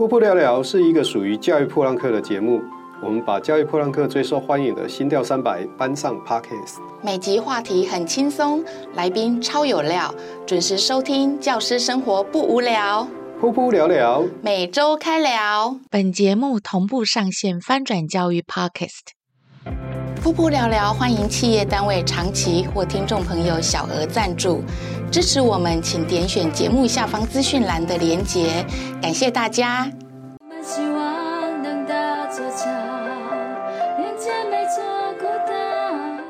噗噗聊聊是一个属于教育破浪客的节目，我们把教育破浪客最受欢迎的心跳三百搬上 Podcast。每集话题很轻松，来宾超有料，准时收听，教师生活不无聊。噗噗聊聊，每周开聊。本节目同步上线翻转教育 Podcast。噗噗聊聊，欢迎企业单位长期或听众朋友小额赞助支持我们，请点选节目下方资讯栏的连结，感谢大家。希望能搭座桥，连接每座孤岛。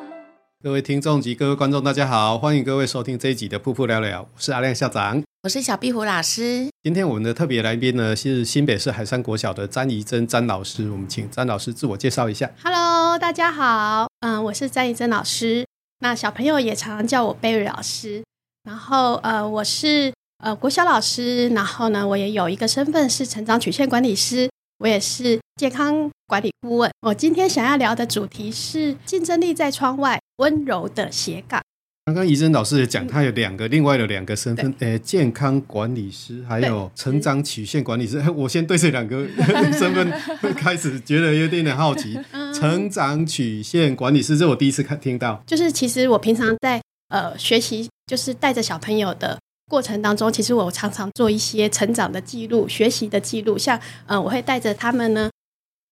各位听众及各位观众，大家好，欢迎各位收听这一集的噗噗聊聊，我是阿亮校长。我是小壁虎老师。今天我们的特别来宾呢是新北市海山国小的詹怡珍詹老师。我们请詹老师自我介绍一下。Hello，大家好，嗯，我是詹怡珍老师。那小朋友也常常叫我 Berry 老师。然后呃，我是呃国小老师。然后呢，我也有一个身份是成长曲线管理师，我也是健康管理顾问。我今天想要聊的主题是竞争力在窗外，温柔的斜杠。刚刚怡珍老师也讲，他有两个，另外的两个身份，呃，健康管理师，还有成长曲线管理师。我先对这两个 身份开始觉得有点点好奇。成长曲线管理师，这我第一次看听到。就是其实我平常在呃学习，就是带着小朋友的过程当中，其实我常常做一些成长的记录、学习的记录。像呃，我会带着他们呢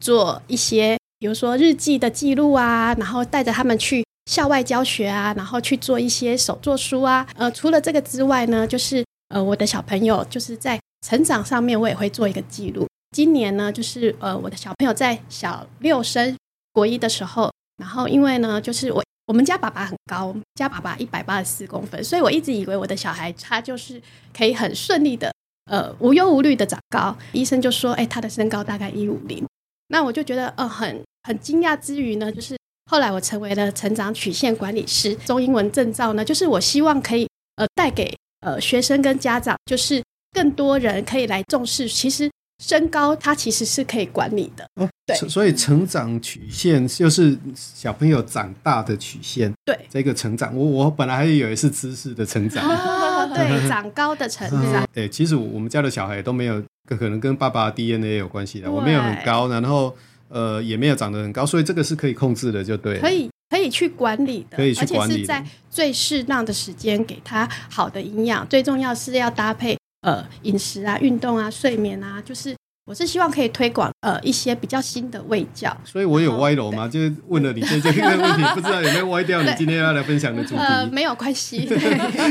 做一些，比如说日记的记录啊，然后带着他们去。校外教学啊，然后去做一些手作书啊。呃，除了这个之外呢，就是呃，我的小朋友就是在成长上面，我也会做一个记录。今年呢，就是呃，我的小朋友在小六升国一的时候，然后因为呢，就是我我们家爸爸很高，我们家爸爸一百八十四公分，所以我一直以为我的小孩他就是可以很顺利的呃无忧无虑的长高。医生就说，哎，他的身高大概一五零。那我就觉得呃很很惊讶之余呢，就是。后来我成为了成长曲线管理师，中英文证照呢，就是我希望可以呃带给呃学生跟家长，就是更多人可以来重视，其实身高它其实是可以管理的。对，所以成长曲线就是小朋友长大的曲线。对，这个成长，我我本来还以为是知识的成长。哦，对，长高的成长。对，其实我们家的小孩都没有，可能跟爸爸 DNA 有关系的。我没有很高，然后。呃，也没有长得很高，所以这个是可以控制的，就对。可以可以去管理的，可以去管理，而且是在最适当的时间给他好的营养。最重要是要搭配呃饮食啊、运动啊、睡眠啊，就是。我是希望可以推广呃一些比较新的味教，所以我有歪楼吗？就是问了你这这个问题，不知道有没有歪掉你今天要来分享的主题？呃，没有关系。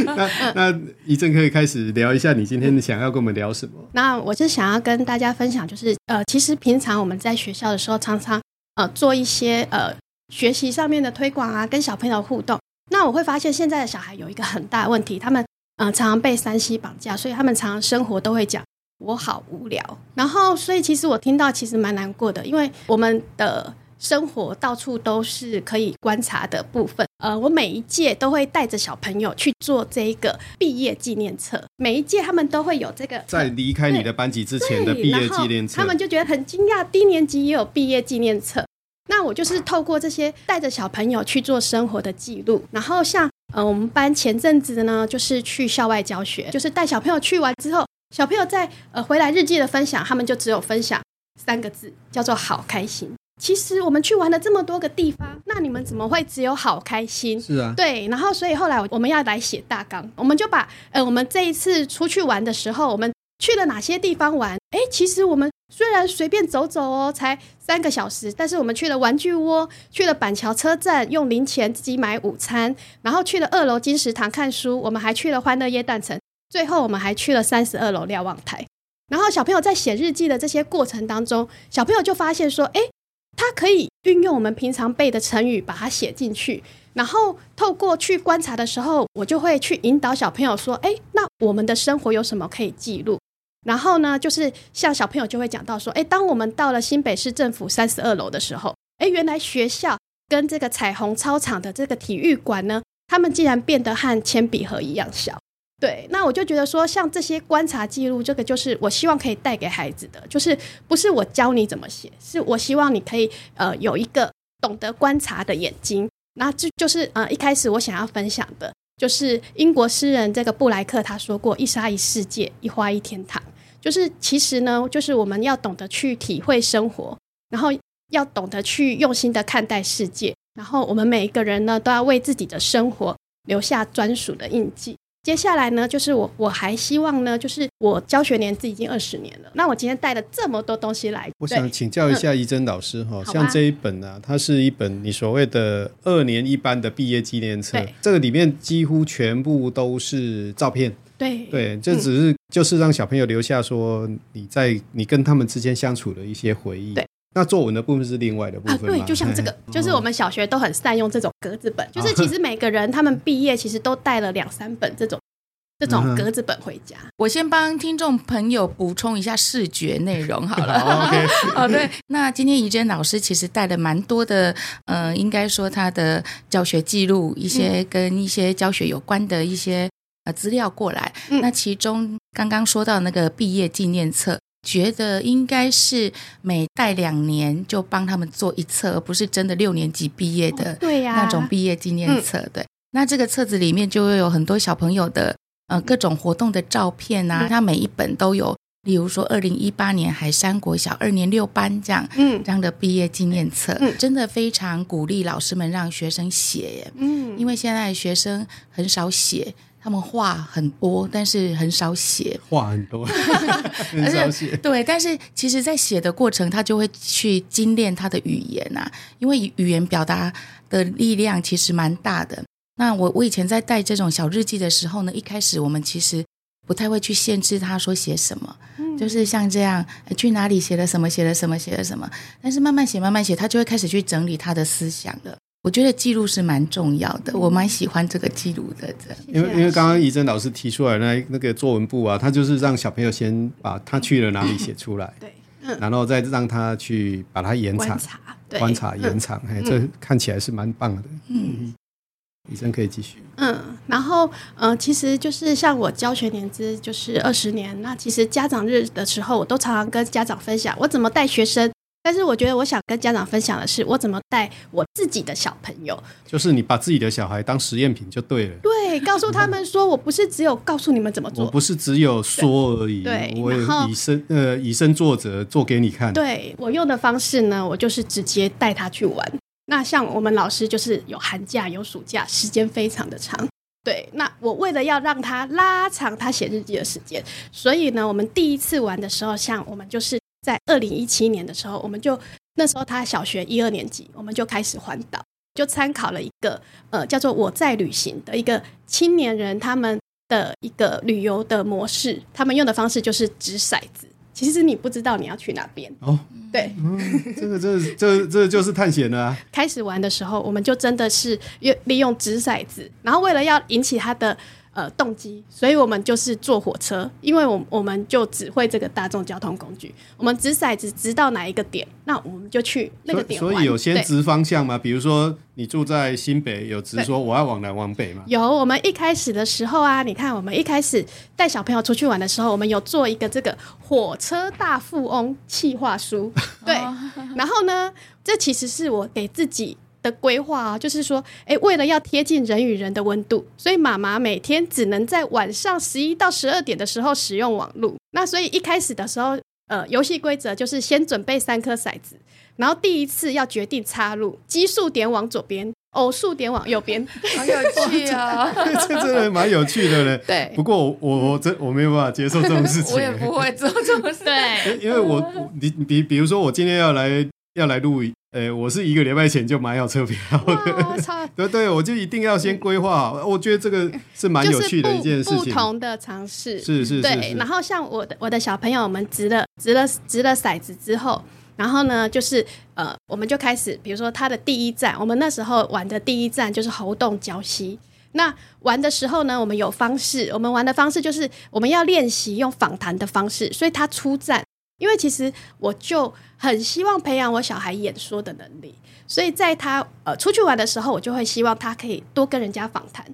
那那一正可以开始聊一下，你今天想要跟我们聊什么？那我就想要跟大家分享，就是呃，其实平常我们在学校的时候，常常呃做一些呃学习上面的推广啊，跟小朋友互动。那我会发现现在的小孩有一个很大的问题，他们呃常常被 3C 绑架，所以他们常常生活都会讲。我好无聊，然后所以其实我听到其实蛮难过的，因为我们的生活到处都是可以观察的部分。呃，我每一届都会带着小朋友去做这个毕业纪念册，每一届他们都会有这个在离开你的班级之前的毕业纪念册，他们就觉得很惊讶，低年级也有毕业纪念册。那我就是透过这些带着小朋友去做生活的记录，然后像呃我们班前阵子呢，就是去校外教学，就是带小朋友去完之后。小朋友在呃回来日记的分享，他们就只有分享三个字，叫做“好开心”。其实我们去玩了这么多个地方，那你们怎么会只有好开心？是啊，对。然后所以后来我们要来写大纲，我们就把呃我们这一次出去玩的时候，我们去了哪些地方玩？哎，其实我们虽然随便走走哦，才三个小时，但是我们去了玩具窝，去了板桥车站用零钱自己买午餐，然后去了二楼金石堂看书，我们还去了欢乐耶诞城。最后，我们还去了三十二楼瞭望台。然后，小朋友在写日记的这些过程当中，小朋友就发现说：“哎，他可以运用我们平常背的成语，把它写进去。然后，透过去观察的时候，我就会去引导小朋友说：‘哎，那我们的生活有什么可以记录？’然后呢，就是像小朋友就会讲到说：‘哎，当我们到了新北市政府三十二楼的时候，哎，原来学校跟这个彩虹操场的这个体育馆呢，他们竟然变得和铅笔盒一样小。’对，那我就觉得说，像这些观察记录，这个就是我希望可以带给孩子的，就是不是我教你怎么写，是我希望你可以呃有一个懂得观察的眼睛。那这就是呃一开始我想要分享的，就是英国诗人这个布莱克他说过：“一沙一世界，一花一天堂。”就是其实呢，就是我们要懂得去体会生活，然后要懂得去用心的看待世界，然后我们每一个人呢，都要为自己的生活留下专属的印记。接下来呢，就是我我还希望呢，就是我教学年资已经二十年了。那我今天带了这么多东西来，我想请教一下怡珍老师哈，嗯、像这一本呢、啊，它是一本你所谓的二年一班的毕业纪念册，这个里面几乎全部都是照片。对对，这只是就是让小朋友留下说你在你跟他们之间相处的一些回忆。对。那作文的部分是另外的部分、啊、对，就像这个，就是我们小学都很善用这种格子本，哦、就是其实每个人他们毕业其实都带了两三本这种这种格子本回家。我先帮听众朋友补充一下视觉内容好了。哦 OK，哦对，那今天怡珍老师其实带了蛮多的，呃，应该说他的教学记录，一些跟一些教学有关的一些呃资料过来。嗯、那其中刚刚说到那个毕业纪念册。觉得应该是每带两年就帮他们做一册，而不是真的六年级毕业的那种毕业纪念册。对，那这个册子里面就会有很多小朋友的呃各种活动的照片啊，它每一本都有，例如说二零一八年海山国小二年六班这样，嗯，这样的毕业纪念册，真的非常鼓励老师们让学生写耶，嗯，因为现在学生很少写。他们话很多，但是很少写。话很多，很少写。对，但是其实，在写的过程，他就会去精炼他的语言啊，因为语言表达的力量其实蛮大的。那我我以前在带这种小日记的时候呢，一开始我们其实不太会去限制他说写什么，嗯、就是像这样去哪里写了什么，写了什么，写了什么。但是慢慢写，慢慢写，他就会开始去整理他的思想的。我觉得记录是蛮重要的，我蛮喜欢这个记录的。这因为因为刚刚怡珍老师提出来那那个作文部啊，他就是让小朋友先把他去了哪里写出来，对，然后再让他去把它延长、观察、延长，哎，这看起来是蛮棒的。嗯，怡珍可以继续。嗯，然后嗯、呃，其实就是像我教学年资就是二十年，那其实家长日的时候，我都常常跟家长分享我怎么带学生。但是我觉得，我想跟家长分享的是，我怎么带我自己的小朋友。就是你把自己的小孩当实验品就对了。对，告诉他们说，我不是只有告诉你们怎么做，我不是只有说而已。对，我以身呃以身作则，做给你看。对，我用的方式呢，我就是直接带他去玩。那像我们老师就是有寒假有暑假，时间非常的长。对，那我为了要让他拉长他写日记的时间，所以呢，我们第一次玩的时候，像我们就是。在二零一七年的时候，我们就那时候他小学一二年级，我们就开始环岛，就参考了一个呃叫做“我在旅行”的一个青年人他们的一个旅游的模式，他们用的方式就是掷骰子。其实你不知道你要去哪边哦，对，嗯、这个这这这就是探险了、啊。开始玩的时候，我们就真的是用利用掷骰子，然后为了要引起他的。呃，动机，所以我们就是坐火车，因为我我们就只会这个大众交通工具，我们掷骰子掷到哪一个点，那我们就去那个点。所以有先掷方向吗？比如说你住在新北，有掷说我要往南往北吗？有，我们一开始的时候啊，你看我们一开始带小朋友出去玩的时候，我们有做一个这个火车大富翁企划书，对，然后呢，这其实是我给自己。的规划啊，就是说，诶，为了要贴近人与人的温度，所以妈妈每天只能在晚上十一到十二点的时候使用网络。那所以一开始的时候，呃，游戏规则就是先准备三颗骰子，然后第一次要决定插入奇数点往左边，偶数点往右边，好有趣啊！这真的蛮有趣的嘞。对，不过我我真我没有办法接受这种事情，我也不会做这种事。对，因为我你比比如说我今天要来要来录。哎，我是一个礼拜前就买好车票的，对对，我就一定要先规划好。我觉得这个是蛮有趣的一件事情，不同的尝试，是是是。对，然后像我的我的小朋友，我们掷了掷了掷了骰子之后，然后呢，就是呃，我们就开始，比如说他的第一站，我们那时候玩的第一站就是猴洞礁溪。那玩的时候呢，我们有方式，我们玩的方式就是我们要练习用访谈的方式，所以他出站。因为其实我就很希望培养我小孩演说的能力，所以在他呃出去玩的时候，我就会希望他可以多跟人家访谈，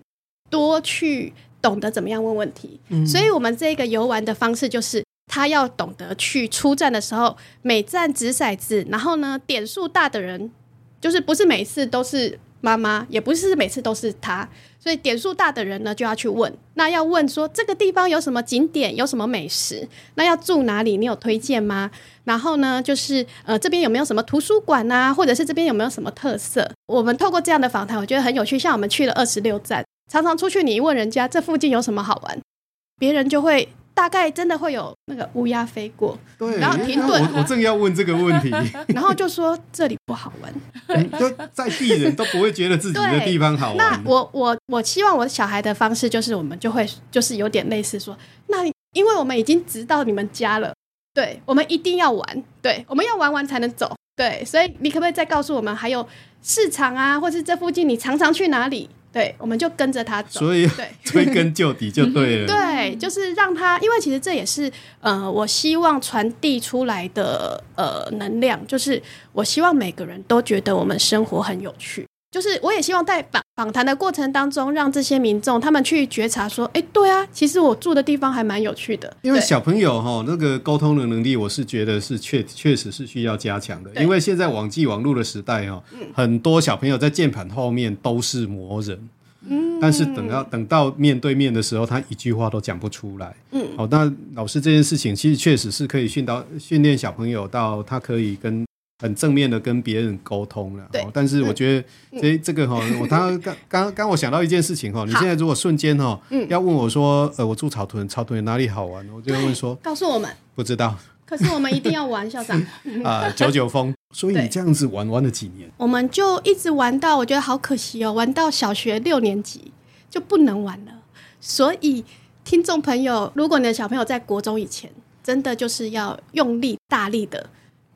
多去懂得怎么样问问题。嗯、所以我们这个游玩的方式就是，他要懂得去出站的时候，每站掷骰子，然后呢点数大的人，就是不是每次都是妈妈，也不是每次都是他，所以点数大的人呢就要去问。那要问说这个地方有什么景点，有什么美食？那要住哪里？你有推荐吗？然后呢，就是呃这边有没有什么图书馆啊，或者是这边有没有什么特色？我们透过这样的访谈，我觉得很有趣。像我们去了二十六站，常常出去，你一问人家这附近有什么好玩，别人就会。大概真的会有那个乌鸦飞过，对，然后停顿。我我正要问这个问题，然后就说这里不好玩，就在地人都不会觉得自己的地方好玩。那我我我希望我小孩的方式就是，我们就会就是有点类似说，那因为我们已经直到你们家了，对，我们一定要玩，对，我们要玩完才能走，对，所以你可不可以再告诉我们，还有市场啊，或是这附近你常常去哪里？对，我们就跟着他走。所以，对，追根究底就对了。对，就是让他，因为其实这也是呃，我希望传递出来的呃能量，就是我希望每个人都觉得我们生活很有趣。就是我也希望在访访谈的过程当中，让这些民众他们去觉察说，哎，对啊，其实我住的地方还蛮有趣的。因为小朋友哈，那个沟通的能力，我是觉得是确确实是需要加强的。因为现在网际网络的时代哈，很多小朋友在键盘后面都是魔人，嗯，但是等到等到面对面的时候，他一句话都讲不出来，嗯，好，那老师这件事情其实确实是可以训导训练小朋友到他可以跟。很正面的跟别人沟通了，对。但是我觉得这这个哈，我刚刚刚刚我想到一件事情哈，你现在如果瞬间哈，要问我说，呃，我住草屯，草屯哪里好玩？我就会问说，告诉我们，不知道。可是我们一定要玩，校长 啊，九九峰。所以你这样子玩玩了几年？我们就一直玩到，我觉得好可惜哦，玩到小学六年级就不能玩了。所以听众朋友，如果你的小朋友在国中以前，真的就是要用力大力的。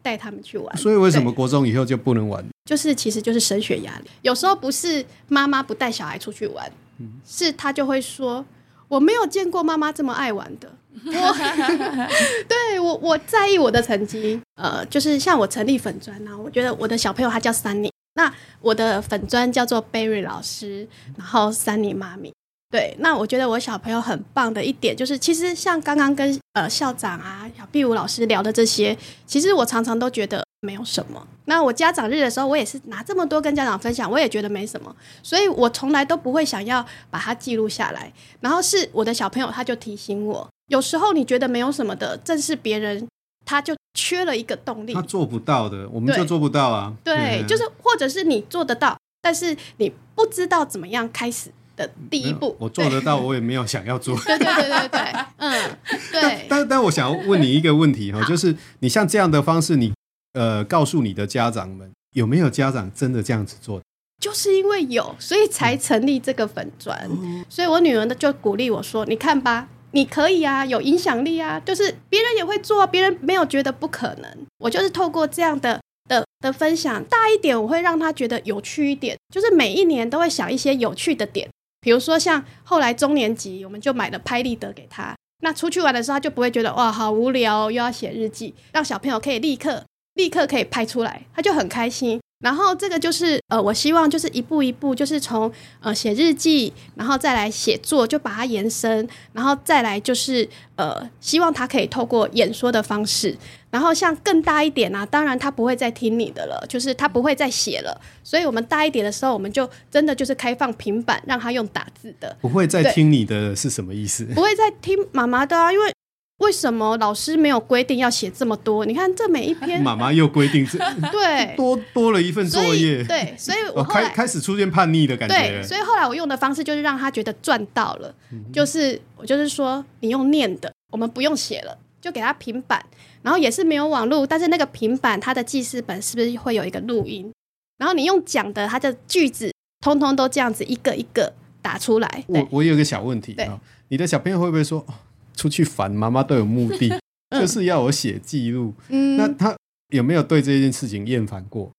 带他们去玩，所以为什么国中以后就不能玩？就是其实就是升学压力。有时候不是妈妈不带小孩出去玩，嗯、是他就会说我没有见过妈妈这么爱玩的。我 对我我在意我的成绩，呃，就是像我成立粉专呢，我觉得我的小朋友他叫 Sunny，那我的粉专叫做 Berry 老师，然后 Sunny 妈咪。对，那我觉得我小朋友很棒的一点就是，其实像刚刚跟呃校长啊、小壁如老师聊的这些，其实我常常都觉得没有什么。那我家长日的时候，我也是拿这么多跟家长分享，我也觉得没什么，所以我从来都不会想要把它记录下来。然后是我的小朋友，他就提醒我，有时候你觉得没有什么的，正是别人他就缺了一个动力，他做不到的，我们就做不到啊。对，对就是或者是你做得到，但是你不知道怎么样开始。的第一步，我做得到，我也没有想要做。对对对对对，嗯，对。但但我想要问你一个问题哈，就是你像这样的方式，你呃告诉你的家长们，有没有家长真的这样子做？就是因为有，所以才成立这个粉砖。嗯、所以我女儿呢就鼓励我说：“你看吧，你可以啊，有影响力啊，就是别人也会做，别人没有觉得不可能。我就是透过这样的的的分享，大一点，我会让他觉得有趣一点，就是每一年都会想一些有趣的点。”比如说，像后来中年级，我们就买了拍立得给他。那出去玩的时候，他就不会觉得哇好无聊，又要写日记，让小朋友可以立刻立刻可以拍出来，他就很开心。然后这个就是呃，我希望就是一步一步，就是从呃写日记，然后再来写作，就把它延伸，然后再来就是呃，希望他可以透过演说的方式，然后像更大一点啊，当然他不会再听你的了，就是他不会再写了。所以我们大一点的时候，我们就真的就是开放平板，让他用打字的。不会再听你的是什么意思？不会再听妈妈的啊，因为。为什么老师没有规定要写这么多？你看这每一篇，妈妈又规定这，对，多多了一份作业，对，所以我、哦、开开始出现叛逆的感觉。对，所以后来我用的方式就是让他觉得赚到了，嗯、就是我就是说你用念的，我们不用写了，就给他平板，然后也是没有网络，但是那个平板它的记事本是不是会有一个录音？然后你用讲的，它的句子通通都这样子一个一个打出来。我我有一个小问题啊，对你的小朋友会不会说？出去烦，妈妈都有目的，嗯、就是要我写记录。嗯，那他有没有对这件事情厌烦过？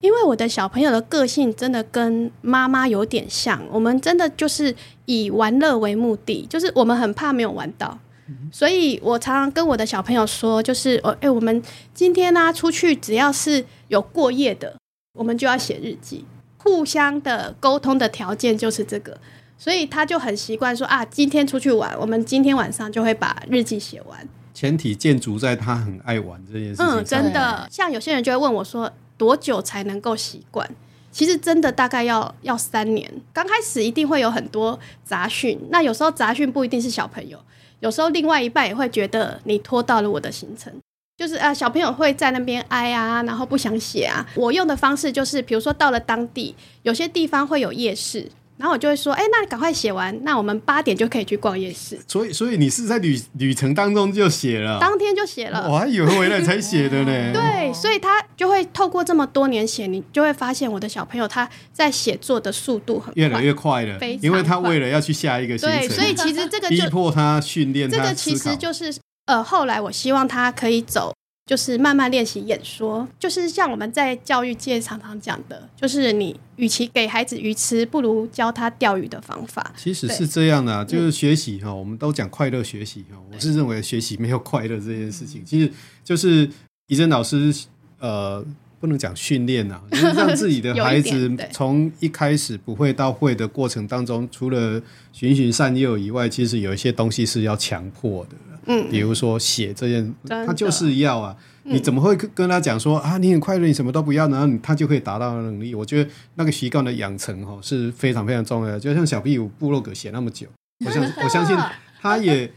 因为我的小朋友的个性真的跟妈妈有点像，我们真的就是以玩乐为目的，就是我们很怕没有玩到，嗯、所以我常常跟我的小朋友说，就是哦，哎，我们今天呢、啊、出去，只要是有过夜的，我们就要写日记，互相的沟通的条件就是这个。所以他就很习惯说啊，今天出去玩，我们今天晚上就会把日记写完。前提建筑在他很爱玩这件事情。嗯，真的，像有些人就会问我说，多久才能够习惯？其实真的大概要要三年。刚开始一定会有很多杂讯，那有时候杂讯不一定是小朋友，有时候另外一半也会觉得你拖到了我的行程。就是啊，小朋友会在那边哀啊，然后不想写啊。我用的方式就是，比如说到了当地，有些地方会有夜市。然后我就会说，哎，那你赶快写完，那我们八点就可以去逛夜市。所以，所以你是在旅旅程当中就写了，当天就写了。我还以为回来才写的呢。对，所以他就会透过这么多年写，你就会发现我的小朋友他在写作的速度很越来越快了，因为他为了要去下一个行程，对，所以其实这个就逼迫他训练他。这个其实就是呃，后来我希望他可以走。就是慢慢练习演说，就是像我们在教育界常常讲的，就是你与其给孩子鱼吃，不如教他钓鱼的方法。其实是这样的啊，就是学习哈，我们都讲快乐学习哈，我是认为学习没有快乐这件事情，其实就是怡珍老师呃，不能讲训练呐，就是让自己的 孩子从一开始不会到会的过程当中，除了循循善诱以外，其实有一些东西是要强迫的。嗯，比如说写这件，他就是要啊，你怎么会跟他讲说啊，你很快乐，你什么都不要，然后你他就可以达到能力？我觉得那个习惯的养成哈是非常非常重要的。就像小 B 有部落格写那么久，我相我相信他也。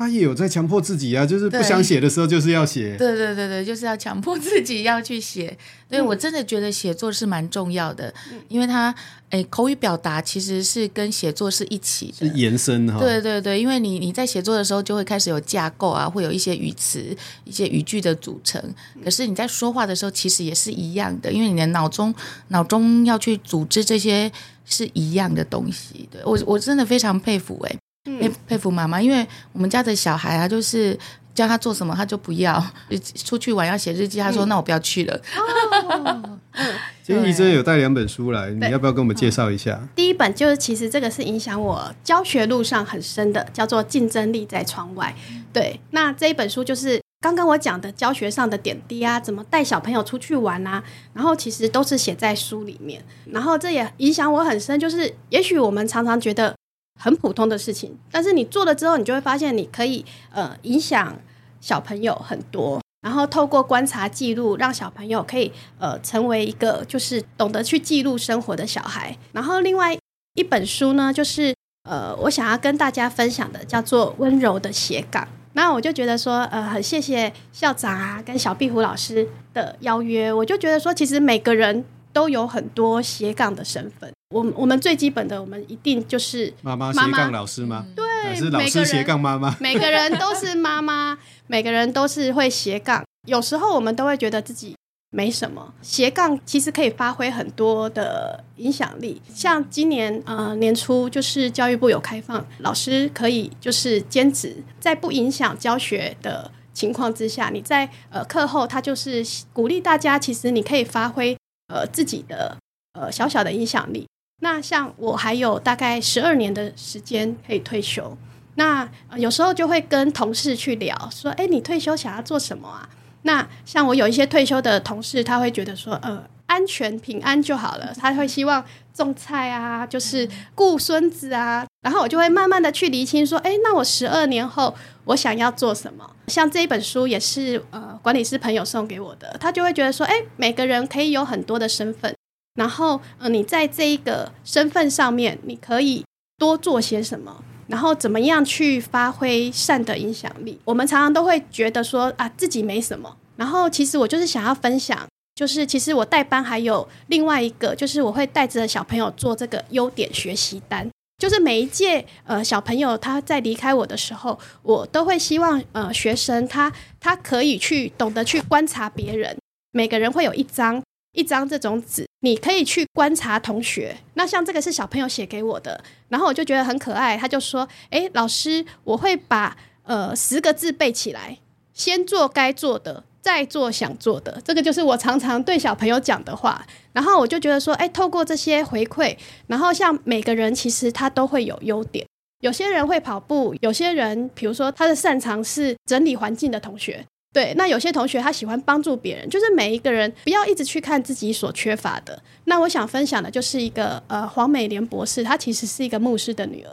他也有在强迫自己啊，就是不想写的时候就是要写。对对对对，就是要强迫自己要去写。对、嗯、我真的觉得写作是蛮重要的，嗯、因为他诶口语表达其实是跟写作是一起的，是延伸哈。对对对，因为你你在写作的时候就会开始有架构啊，会有一些语词、一些语句的组成。可是你在说话的时候其实也是一样的，因为你的脑中脑中要去组织这些是一样的东西。对我我真的非常佩服诶。佩佩服妈妈，因为我们家的小孩啊，就是叫他做什么他就不要。出去玩要写日记，他说：“那我不要去了。”今天怡珍有带两本书来，你要不要跟我们介绍一下？第一本就是其实这个是影响我教学路上很深的，叫做《竞争力在窗外》。对，那这一本书就是刚刚我讲的教学上的点滴啊，怎么带小朋友出去玩啊，然后其实都是写在书里面。然后这也影响我很深，就是也许我们常常觉得。很普通的事情，但是你做了之后，你就会发现你可以呃影响小朋友很多，然后透过观察记录，让小朋友可以呃成为一个就是懂得去记录生活的小孩。然后另外一本书呢，就是呃我想要跟大家分享的，叫做《温柔的斜杠》。那我就觉得说，呃，很谢谢校长啊跟小壁虎老师的邀约，我就觉得说，其实每个人都有很多斜杠的身份。我我们最基本的，我们一定就是妈妈斜杠老师吗？对，是老师斜杠妈妈。每个人都是妈妈，每个人都是会斜杠。有时候我们都会觉得自己没什么，斜杠其实可以发挥很多的影响力。像今年呃年初，就是教育部有开放，老师可以就是兼职，在不影响教学的情况之下，你在呃课后，他就是鼓励大家，其实你可以发挥呃自己的呃小小的影响力。那像我还有大概十二年的时间可以退休，那有时候就会跟同事去聊，说：“诶，你退休想要做什么啊？”那像我有一些退休的同事，他会觉得说：“呃，安全平安就好了。”他会希望种菜啊，就是顾孙子啊。然后我就会慢慢的去厘清说：“诶，那我十二年后我想要做什么？”像这一本书也是呃管理师朋友送给我的，他就会觉得说：“诶，每个人可以有很多的身份。”然后，呃，你在这一个身份上面，你可以多做些什么？然后怎么样去发挥善的影响力？我们常常都会觉得说啊，自己没什么。然后，其实我就是想要分享，就是其实我带班还有另外一个，就是我会带着小朋友做这个优点学习单。就是每一届呃小朋友他在离开我的时候，我都会希望呃学生他他可以去懂得去观察别人。每个人会有一张。一张这种纸，你可以去观察同学。那像这个是小朋友写给我的，然后我就觉得很可爱。他就说：“诶，老师，我会把呃十个字背起来，先做该做的，再做想做的。”这个就是我常常对小朋友讲的话。然后我就觉得说：“诶，透过这些回馈，然后像每个人其实他都会有优点。有些人会跑步，有些人比如说他的擅长是整理环境的同学。”对，那有些同学他喜欢帮助别人，就是每一个人不要一直去看自己所缺乏的。那我想分享的就是一个呃黄美莲博士，她其实是一个牧师的女儿，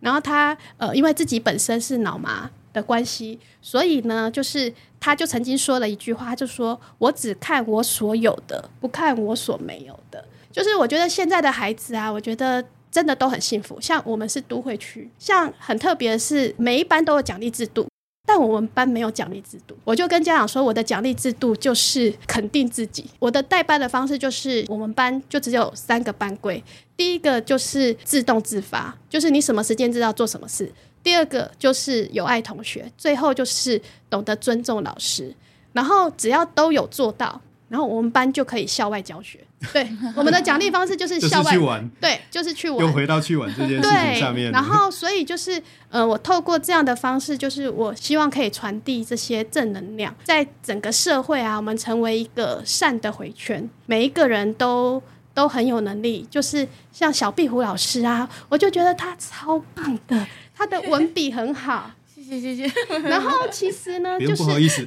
然后她呃因为自己本身是脑麻的关系，所以呢就是她就曾经说了一句话，就说我只看我所有的，不看我所没有的。就是我觉得现在的孩子啊，我觉得真的都很幸福。像我们是都会区，像很特别的是，每一班都有奖励制度。但我们班没有奖励制度，我就跟家长说，我的奖励制度就是肯定自己。我的带班的方式就是，我们班就只有三个班规，第一个就是自动自发，就是你什么时间知道做什么事；第二个就是有爱同学；最后就是懂得尊重老师。然后只要都有做到。然后我们班就可以校外教学，对，我们的奖励方式就是校外是去玩，对，就是去玩，又回到去玩这件事情上面。然后所以就是，呃，我透过这样的方式，就是我希望可以传递这些正能量，在整个社会啊，我们成为一个善的回圈，每一个人都都很有能力。就是像小壁虎老师啊，我就觉得他超棒的，他的文笔很好。谢 谢谢谢。然后其实呢，就是不好意思，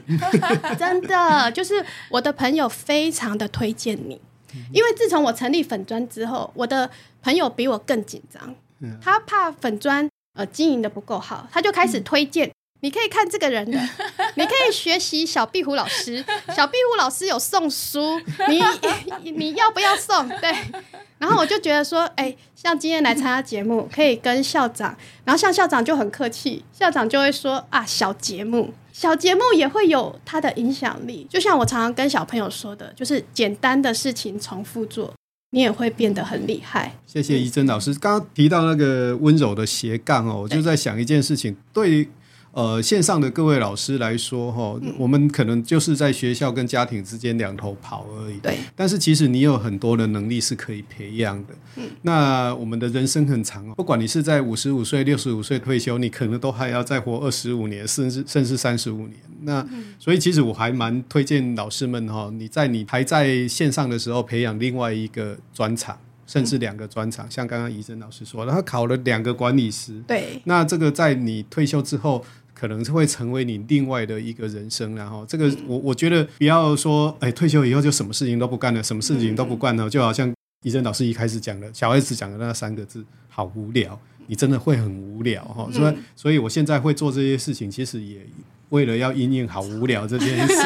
真的就是我的朋友非常的推荐你，因为自从我成立粉砖之后，我的朋友比我更紧张，他怕粉砖呃经营的不够好，他就开始推荐。你可以看这个人的，你可以学习小壁虎老师。小壁虎老师有送书，你 你要不要送？对。然后我就觉得说，哎、欸，像今天来参加节目，可以跟校长，然后像校长就很客气，校长就会说啊，小节目，小节目也会有它的影响力。就像我常常跟小朋友说的，就是简单的事情重复做，你也会变得很厉害。谢谢怡珍老师，刚刚提到那个温柔的斜杠哦，我就在想一件事情，对。呃，线上的各位老师来说，哈，我们可能就是在学校跟家庭之间两头跑而已。对。但是其实你有很多的能力是可以培养的。嗯。那我们的人生很长哦，不管你是在五十五岁、六十五岁退休，你可能都还要再活二十五年，甚至甚至三十五年。那所以其实我还蛮推荐老师们哈，你在你还在线上的时候，培养另外一个专长，甚至两个专长。像刚刚怡珍老师说，然后考了两个管理师。对。那这个在你退休之后。可能是会成为你另外的一个人生，然后这个我我觉得不要说，哎，退休以后就什么事情都不干了，什么事情都不干了，就好像怡珍老师一开始讲的，小孩子讲的那三个字，好无聊，你真的会很无聊哈。所以，所以我现在会做这些事情，其实也为了要因应好无聊这件事情。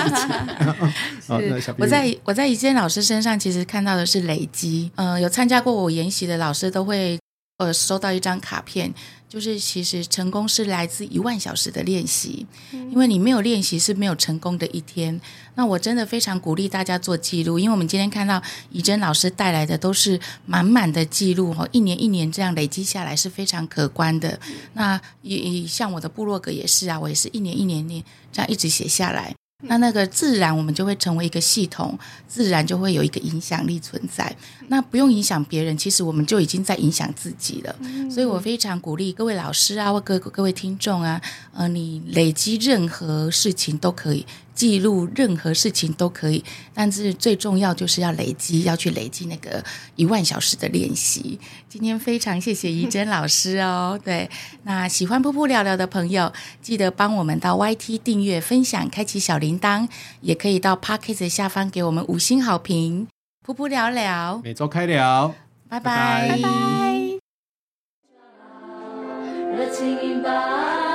是，我在我在怡珍老师身上其实看到的是累积，嗯、呃，有参加过我研习的老师都会呃收到一张卡片。就是其实成功是来自一万小时的练习，因为你没有练习是没有成功的一天。那我真的非常鼓励大家做记录，因为我们今天看到怡珍老师带来的都是满满的记录哦，一年一年这样累积下来是非常可观的。那也像我的部落格也是啊，我也是一年一年年这样一直写下来。那那个自然，我们就会成为一个系统，自然就会有一个影响力存在。那不用影响别人，其实我们就已经在影响自己了。所以我非常鼓励各位老师啊，或各各位听众啊，呃，你累积任何事情都可以。记录任何事情都可以，但是最重要就是要累积，要去累积那个一万小时的练习。今天非常谢谢怡珍老师哦，对，那喜欢噗噗聊聊的朋友，记得帮我们到 YT 订阅、分享、开启小铃铛，也可以到 Podcast 下方给我们五星好评。噗噗聊聊，每周开聊，拜拜，拜拜。